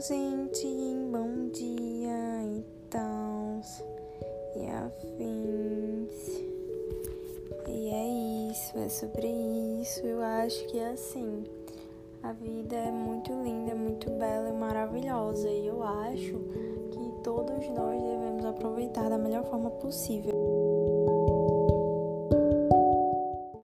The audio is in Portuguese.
gente, bom dia então, e afins. E é isso, é sobre isso. Eu acho que é assim. A vida é muito linda, muito bela e maravilhosa. E eu acho que todos nós devemos aproveitar da melhor forma possível.